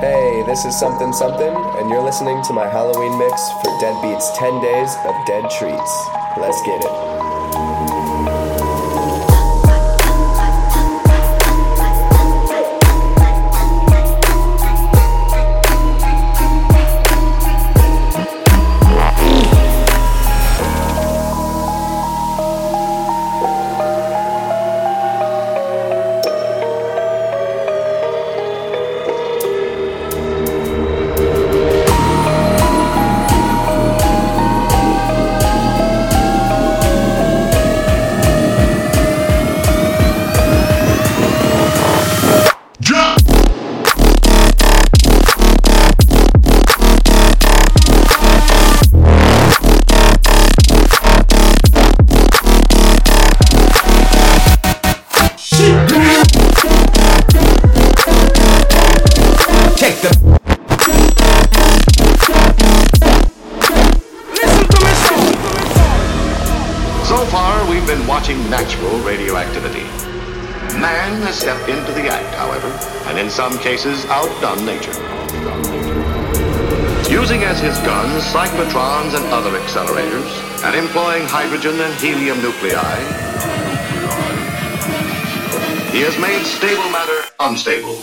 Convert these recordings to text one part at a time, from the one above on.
Hey, this is Something Something, and you're listening to my Halloween mix for Deadbeats 10 Days of Dead Treats. Let's get it. Natural radioactivity. Man has stepped into the act, however, and in some cases outdone nature. Using as his guns cyclotrons and other accelerators, and employing hydrogen and helium nuclei, he has made stable matter unstable.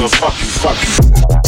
nigga, fuck you, fuck you.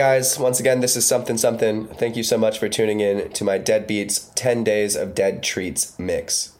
Guys, once again, this is Something Something. Thank you so much for tuning in to my Deadbeats 10 Days of Dead Treats mix.